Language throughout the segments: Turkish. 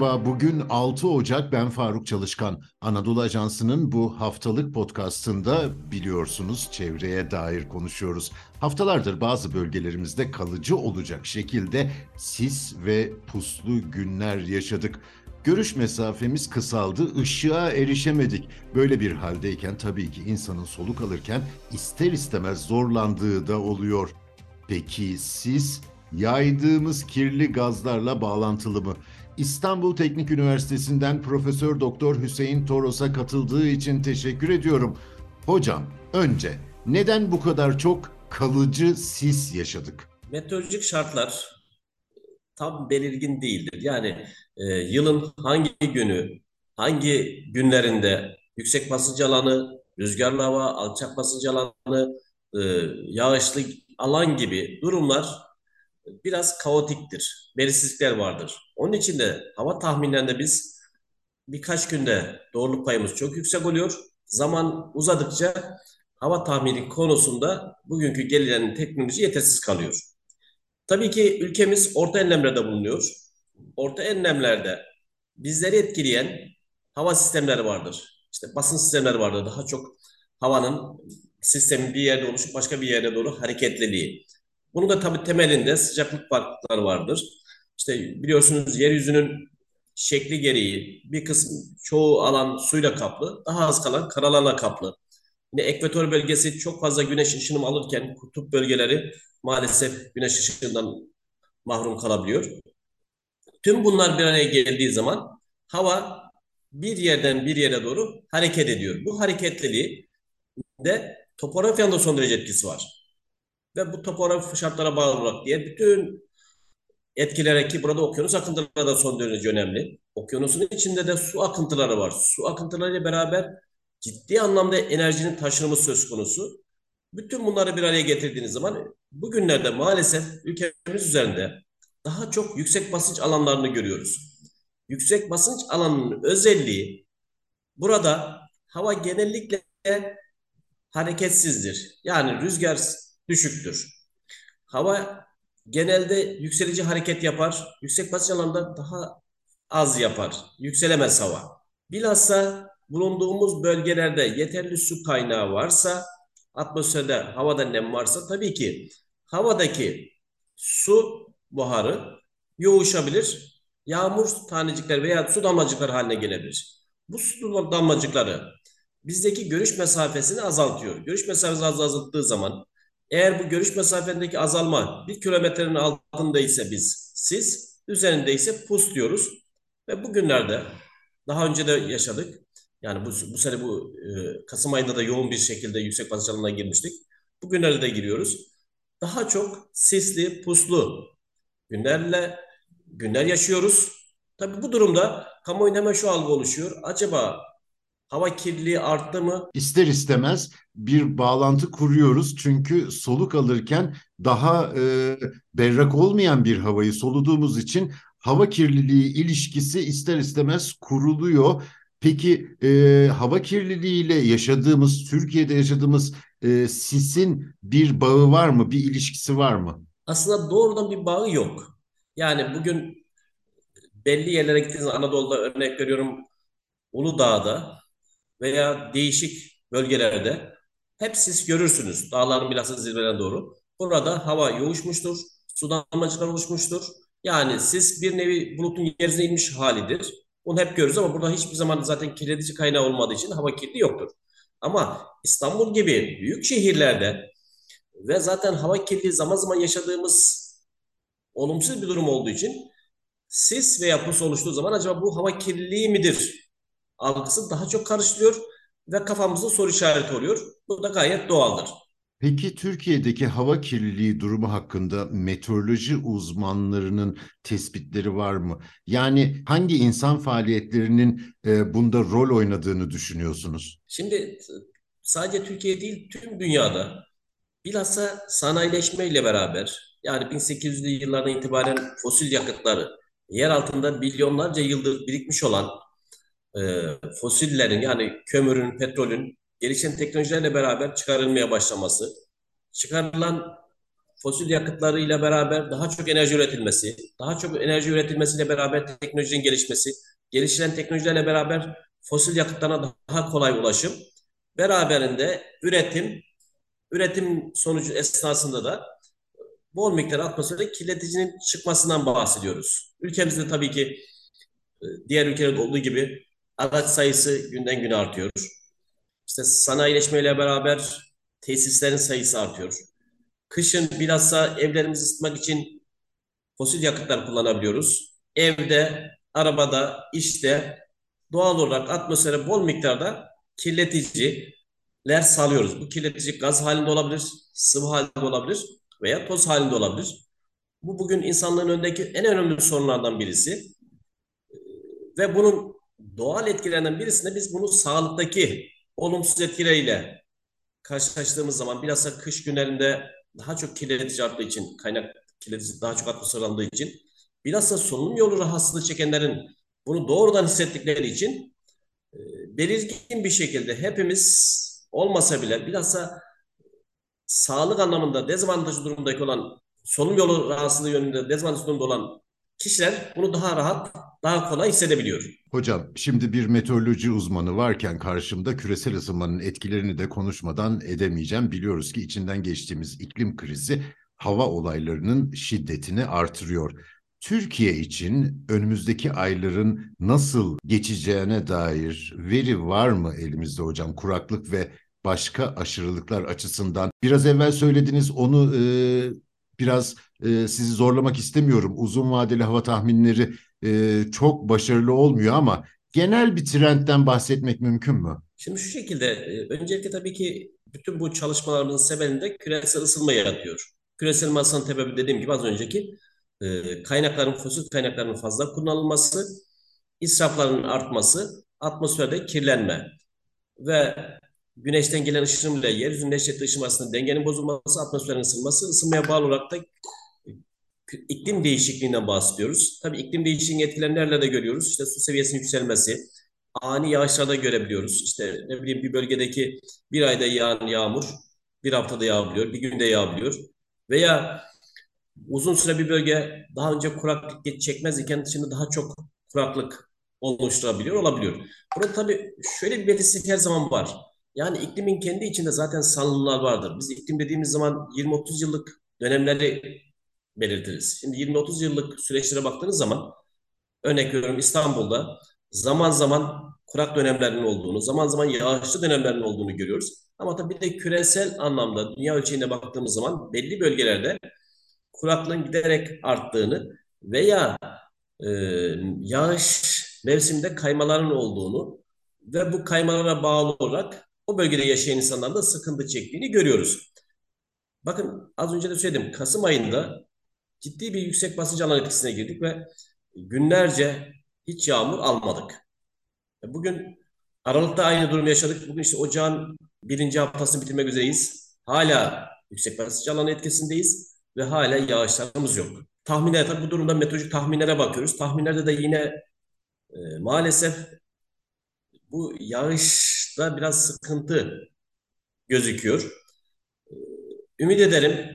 Merhaba, bugün 6 Ocak ben Faruk Çalışkan. Anadolu Ajansı'nın bu haftalık podcastında biliyorsunuz çevreye dair konuşuyoruz. Haftalardır bazı bölgelerimizde kalıcı olacak şekilde sis ve puslu günler yaşadık. Görüş mesafemiz kısaldı, ışığa erişemedik. Böyle bir haldeyken tabii ki insanın soluk alırken ister istemez zorlandığı da oluyor. Peki sis yaydığımız kirli gazlarla bağlantılı mı? İstanbul Teknik Üniversitesi'nden Profesör Doktor Hüseyin Toros'a katıldığı için teşekkür ediyorum. Hocam, önce neden bu kadar çok kalıcı sis yaşadık? Meteorolojik şartlar tam belirgin değildir. Yani e, yılın hangi günü, hangi günlerinde yüksek basınç alanı, rüzgarlı hava, alçak basınç alanı, e, yağışlı alan gibi durumlar biraz kaotiktir. Belirsizlikler vardır. Onun için de hava tahminlerinde biz birkaç günde doğruluk payımız çok yüksek oluyor. Zaman uzadıkça hava tahmini konusunda bugünkü gelinen teknoloji yetersiz kalıyor. Tabii ki ülkemiz orta enlemlerde bulunuyor. Orta enlemlerde bizleri etkileyen hava sistemleri vardır. İşte basın sistemleri vardır. Daha çok havanın sistemin bir yerde oluşup başka bir yere doğru hareketliliği. Bunun da tabii temelinde sıcaklık farklılıkları vardır. İşte biliyorsunuz yeryüzünün şekli gereği bir kısmı çoğu alan suyla kaplı, daha az kalan karalarla kaplı. Yine ekvator bölgesi çok fazla güneş ışınımı alırken kutup bölgeleri maalesef güneş ışığından mahrum kalabiliyor. Tüm bunlar bir araya geldiği zaman hava bir yerden bir yere doğru hareket ediyor. Bu hareketliliği de topografyanın da son derece etkisi var ve bu topografik şartlara bağlı olarak diye bütün etkilere ki burada okyanus akıntıları da son derece önemli. Okyanusun içinde de su akıntıları var. Su akıntılarıyla beraber ciddi anlamda enerjinin taşınımı söz konusu. Bütün bunları bir araya getirdiğiniz zaman bugünlerde maalesef ülkemiz üzerinde daha çok yüksek basınç alanlarını görüyoruz. Yüksek basınç alanının özelliği burada hava genellikle hareketsizdir. Yani rüzgar düşüktür. Hava genelde yükselici hareket yapar. Yüksek basınç alanında daha az yapar. Yükselemez hava. Bilhassa bulunduğumuz bölgelerde yeterli su kaynağı varsa, atmosferde havada nem varsa tabii ki havadaki su buharı yoğuşabilir. Yağmur tanecikler veya su damlacıkları haline gelebilir. Bu su damlacıkları bizdeki görüş mesafesini azaltıyor. Görüş mesafesi azalttığı zaman eğer bu görüş mesafendeki azalma bir kilometrenin altında ise biz siz, üzerinde ise pus diyoruz. Ve bugünlerde daha önce de yaşadık. Yani bu, bu sene bu e, Kasım ayında da yoğun bir şekilde yüksek basınç alanına girmiştik. Bugünlerde de giriyoruz. Daha çok sisli, puslu günlerle günler yaşıyoruz. Tabii bu durumda kamuoyunda hemen şu algı oluşuyor. Acaba hava kirliliği arttı mı? İster istemez bir bağlantı kuruyoruz. Çünkü soluk alırken daha e, berrak olmayan bir havayı soluduğumuz için hava kirliliği ilişkisi ister istemez kuruluyor. Peki e, hava kirliliğiyle yaşadığımız, Türkiye'de yaşadığımız e, sisin bir bağı var mı, bir ilişkisi var mı? Aslında doğrudan bir bağı yok. Yani bugün belli yerlere gittiğiniz Anadolu'da örnek veriyorum Uludağ'da veya değişik bölgelerde hep siz görürsünüz dağların bilhassa zirvelerine doğru. Burada hava yoğuşmuştur, su damlacıklar oluşmuştur. Yani siz bir nevi bulutun yeryüzüne inmiş halidir. Bunu hep görürüz ama burada hiçbir zaman zaten kirletici kaynağı olmadığı için hava kirliliği yoktur. Ama İstanbul gibi büyük şehirlerde ve zaten hava kirliliği zaman zaman yaşadığımız olumsuz bir durum olduğu için sis veya pus oluştuğu zaman acaba bu hava kirliliği midir algısı daha çok karıştırıyor ve kafamızda soru işareti oluyor. Bu da gayet doğaldır. Peki Türkiye'deki hava kirliliği durumu hakkında meteoroloji uzmanlarının tespitleri var mı? Yani hangi insan faaliyetlerinin e, bunda rol oynadığını düşünüyorsunuz? Şimdi sadece Türkiye değil tüm dünyada bilhassa sanayileşme ile beraber yani 1800'lü yıllardan itibaren fosil yakıtları yer altında milyonlarca yıldır birikmiş olan e, fosillerin yani kömürün, petrolün gelişen teknolojilerle beraber çıkarılmaya başlaması, çıkarılan fosil yakıtlarıyla beraber daha çok enerji üretilmesi, daha çok enerji üretilmesiyle beraber teknolojinin gelişmesi, gelişen teknolojilerle beraber fosil yakıtlarına daha kolay ulaşım, beraberinde üretim, üretim sonucu esnasında da bol miktar atmosfere kirleticinin çıkmasından bahsediyoruz. Ülkemizde tabii ki e, diğer ülkelerde olduğu gibi araç sayısı günden güne artıyor. İşte sanayileşmeyle beraber tesislerin sayısı artıyor. Kışın bilhassa evlerimizi ısıtmak için fosil yakıtlar kullanabiliyoruz. Evde, arabada, işte doğal olarak atmosfere bol miktarda kirleticiler salıyoruz. Bu kirletici gaz halinde olabilir, sıvı halinde olabilir veya toz halinde olabilir. Bu bugün insanlığın önündeki en önemli sorunlardan birisi. Ve bunun doğal etkilerinden birisinde biz bunu sağlıktaki olumsuz etkileriyle karşılaştığımız zaman bilhassa kış günlerinde daha çok kirletici arttığı için, kaynak kirletici daha çok atmosfer aldığı için bilhassa solunum yolu rahatsızlığı çekenlerin bunu doğrudan hissettikleri için e, belirgin bir şekilde hepimiz olmasa bile bilhassa sağlık anlamında dezavantajlı durumdaki olan solunum yolu rahatsızlığı yönünde dezavantajlı durumda olan kişiler bunu daha rahat, daha kolay hissedebiliyor. Hocam şimdi bir meteoroloji uzmanı varken karşımda küresel ısınmanın etkilerini de konuşmadan edemeyeceğim. Biliyoruz ki içinden geçtiğimiz iklim krizi hava olaylarının şiddetini artırıyor. Türkiye için önümüzdeki ayların nasıl geçeceğine dair veri var mı elimizde hocam? Kuraklık ve başka aşırılıklar açısından. Biraz evvel söylediniz onu e, biraz e, sizi zorlamak istemiyorum. Uzun vadeli hava tahminleri e, çok başarılı olmuyor ama genel bir trendten bahsetmek mümkün mü? Şimdi şu şekilde öncelikle tabii ki bütün bu çalışmalarımızın sebebi küresel ısınma yaratıyor. Küresel ısınmanın sebebi dediğim gibi az önceki e, kaynakların, fosil kaynakların fazla kullanılması, israfların artması, atmosferde kirlenme ve güneşten gelen ışınım ile yeryüzünün eşitli ışınım arasında dengenin bozulması, atmosferin ısınması, ısınmaya bağlı olarak da iklim değişikliğinden bahsediyoruz. Tabii iklim değişikliğinin etkilerini nerelerde görüyoruz? İşte su seviyesinin yükselmesi, ani yağışlarda görebiliyoruz. İşte ne bileyim bir bölgedeki bir ayda yağan yağmur bir haftada yağabiliyor, bir günde yağabiliyor. Veya uzun süre bir bölge daha önce kuraklık çekmez iken şimdi daha çok kuraklık oluşturabiliyor, olabiliyor. Burada tabii şöyle bir belirsizlik her zaman var. Yani iklimin kendi içinde zaten salınımlar vardır. Biz iklim dediğimiz zaman 20-30 yıllık dönemleri belirtiriz. Şimdi 20-30 yıllık süreçlere baktığınız zaman örnek veriyorum İstanbul'da zaman zaman kurak dönemlerinin olduğunu, zaman zaman yağışlı dönemlerin olduğunu görüyoruz. Ama tabii bir de küresel anlamda dünya ölçeğine baktığımız zaman belli bölgelerde kuraklığın giderek arttığını veya e, yağış mevsiminde kaymaların olduğunu ve bu kaymalara bağlı olarak o bölgede yaşayan insanların da sıkıntı çektiğini görüyoruz. Bakın az önce de söyledim. Kasım ayında ciddi bir yüksek basınç alan etkisine girdik ve günlerce hiç yağmur almadık. E, bugün Aralık'ta aynı durum yaşadık. Bugün işte ocağın birinci haftasını bitirmek üzereyiz. Hala yüksek basınç alan etkisindeyiz ve hala yağışlarımız yok. Tahminler tabii bu durumda meteorolojik tahminlere bakıyoruz. Tahminlerde de yine e, maalesef bu yağışta biraz sıkıntı gözüküyor. E, ümit ederim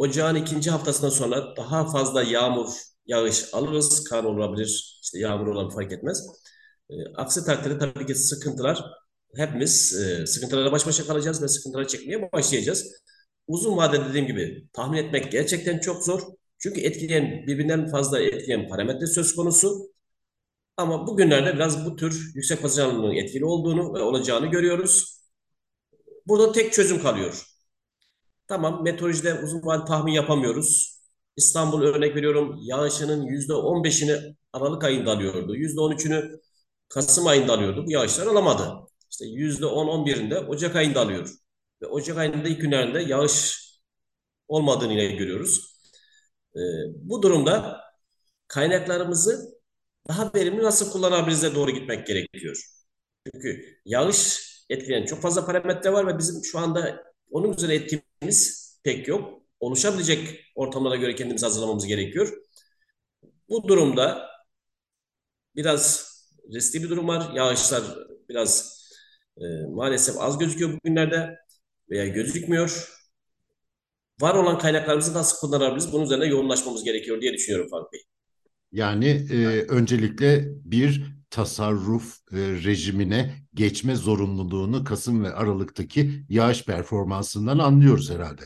ocağın ikinci haftasından sonra daha fazla yağmur, yağış alırız. Kar olabilir, işte yağmur olan fark etmez. E, aksi takdirde tabii ki sıkıntılar hepimiz e, sıkıntılara baş başa kalacağız ve sıkıntıları çekmeye başlayacağız. Uzun vadede dediğim gibi tahmin etmek gerçekten çok zor. Çünkü etkileyen, birbirinden fazla etkileyen parametre söz konusu. Ama bugünlerde biraz bu tür yüksek basınç etkili olduğunu ve olacağını görüyoruz. Burada tek çözüm kalıyor. Tamam meteorolojide uzun vadeli tahmin yapamıyoruz. İstanbul örnek veriyorum yağışının yüzde on beşini Aralık ayında alıyordu. Yüzde on üçünü Kasım ayında alıyordu. Bu yağışlar alamadı. İşte yüzde on on birinde Ocak ayında alıyor. Ve Ocak ayında ilk günlerinde yağış olmadığını yine görüyoruz. Ee, bu durumda kaynaklarımızı daha verimli nasıl kullanabiliriz'e doğru gitmek gerekiyor. Çünkü yağış etkileyen çok fazla parametre var ve bizim şu anda onun üzerine etkimiz pek yok. Oluşabilecek ortamlara göre kendimizi hazırlamamız gerekiyor. Bu durumda biraz riskli bir durum var. Yağışlar biraz e, maalesef az gözüküyor bugünlerde veya gözükmüyor. var olan kaynaklarımızı nasıl kullanabiliriz? Bunun üzerine yoğunlaşmamız gerekiyor diye düşünüyorum Faruk Bey. Yani e, öncelikle bir tasarruf e, rejimine geçme zorunluluğunu Kasım ve Aralık'taki yağış performansından anlıyoruz herhalde.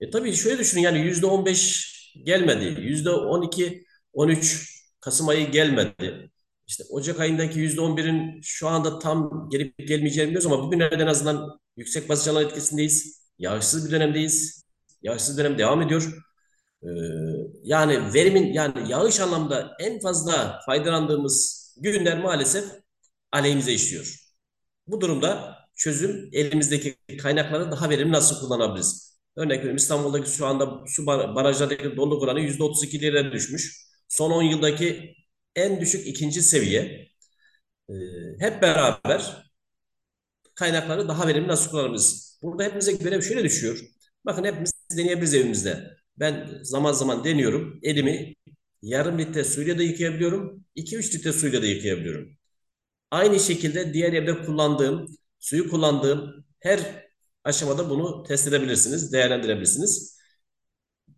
E tabii şöyle düşünün yani yüzde on beş gelmedi. Yüzde on iki, on üç Kasım ayı gelmedi. İşte Ocak ayındaki yüzde on birin şu anda tam gelip gelmeyeceğini biliyoruz ama bugünlerde en azından yüksek basınç alan etkisindeyiz. Yağışsız bir dönemdeyiz. Yağışsız dönem devam ediyor. Ee, yani verimin yani yağış anlamda en fazla faydalandığımız günler maalesef aleyhimize işliyor. Bu durumda çözüm elimizdeki kaynakları daha verimli nasıl kullanabiliriz? Örnek veriyorum İstanbul'daki şu anda su barajlardaki doluluk oranı %32'lere düşmüş. Son 10 yıldaki en düşük ikinci seviye. Ee, hep beraber kaynakları daha verimli nasıl kullanabiliriz? Burada hepimize görev şöyle düşüyor. Bakın hepimiz deneyebiliriz evimizde. Ben zaman zaman deniyorum. Elimi yarım litre suyla da yıkayabiliyorum. 2-3 litre suyla da yıkayabiliyorum. Aynı şekilde diğer evde kullandığım, suyu kullandığım her aşamada bunu test edebilirsiniz, değerlendirebilirsiniz.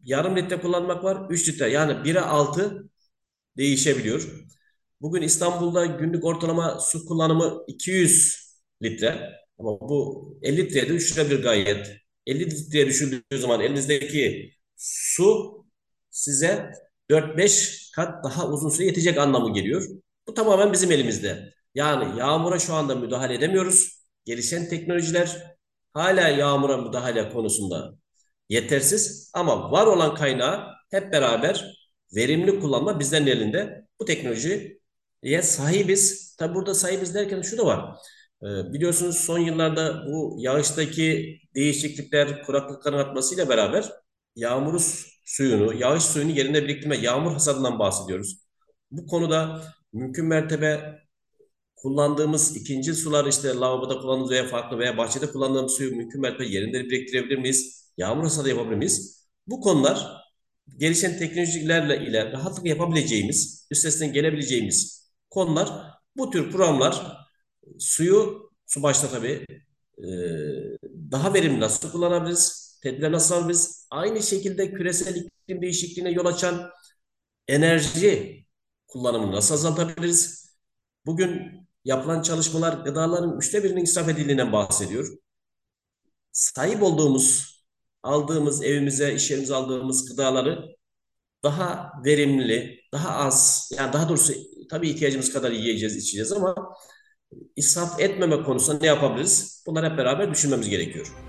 Yarım litre kullanmak var, 3 litre. Yani 1'e 6 değişebiliyor. Bugün İstanbul'da günlük ortalama su kullanımı 200 litre. Ama bu 50 litreye de düşürebilir gayet. 50 litreye düşürdüğü zaman elinizdeki su size 4-5 kat daha uzun süre yetecek anlamı geliyor. Bu tamamen bizim elimizde. Yani yağmura şu anda müdahale edemiyoruz. Gelişen teknolojiler hala yağmura müdahale konusunda yetersiz ama var olan kaynağı hep beraber verimli kullanma bizlerin elinde. Bu teknolojiye sahibiz. Tabi burada sahibiz derken şu da var. Ee, biliyorsunuz son yıllarda bu yağıştaki değişiklikler, kuraklıkların artmasıyla beraber yağmur suyunu, yağış suyunu yerinde biriktirme, yağmur hasadından bahsediyoruz. Bu konuda mümkün mertebe kullandığımız ikinci sular işte lavaboda kullandığımız veya farklı veya bahçede kullandığımız suyu mümkün mertebe yerinde biriktirebilir miyiz? Yağmur hasadı yapabilir miyiz? Bu konular gelişen teknolojilerle ile rahatlıkla yapabileceğimiz, üstesinden gelebileceğimiz konular. Bu tür programlar suyu, su başta tabii daha verimli nasıl kullanabiliriz? Tedbirler nasıl alabiliriz? Aynı şekilde küresel iklim değişikliğine yol açan enerji kullanımını nasıl azaltabiliriz? Bugün yapılan çalışmalar gıdaların üçte birinin israf edildiğinden bahsediyor. Sahip olduğumuz, aldığımız evimize, iş yerimize aldığımız gıdaları daha verimli, daha az, yani daha doğrusu tabii ihtiyacımız kadar yiyeceğiz, içeceğiz ama israf etmeme konusunda ne yapabiliriz? Bunları hep beraber düşünmemiz gerekiyor.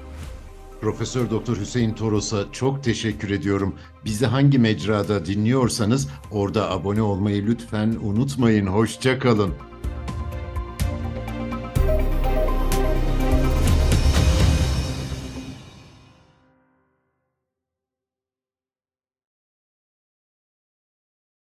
Profesör Doktor Hüseyin Toros'a çok teşekkür ediyorum. Bizi hangi mecrada dinliyorsanız orada abone olmayı lütfen unutmayın. Hoşça kalın.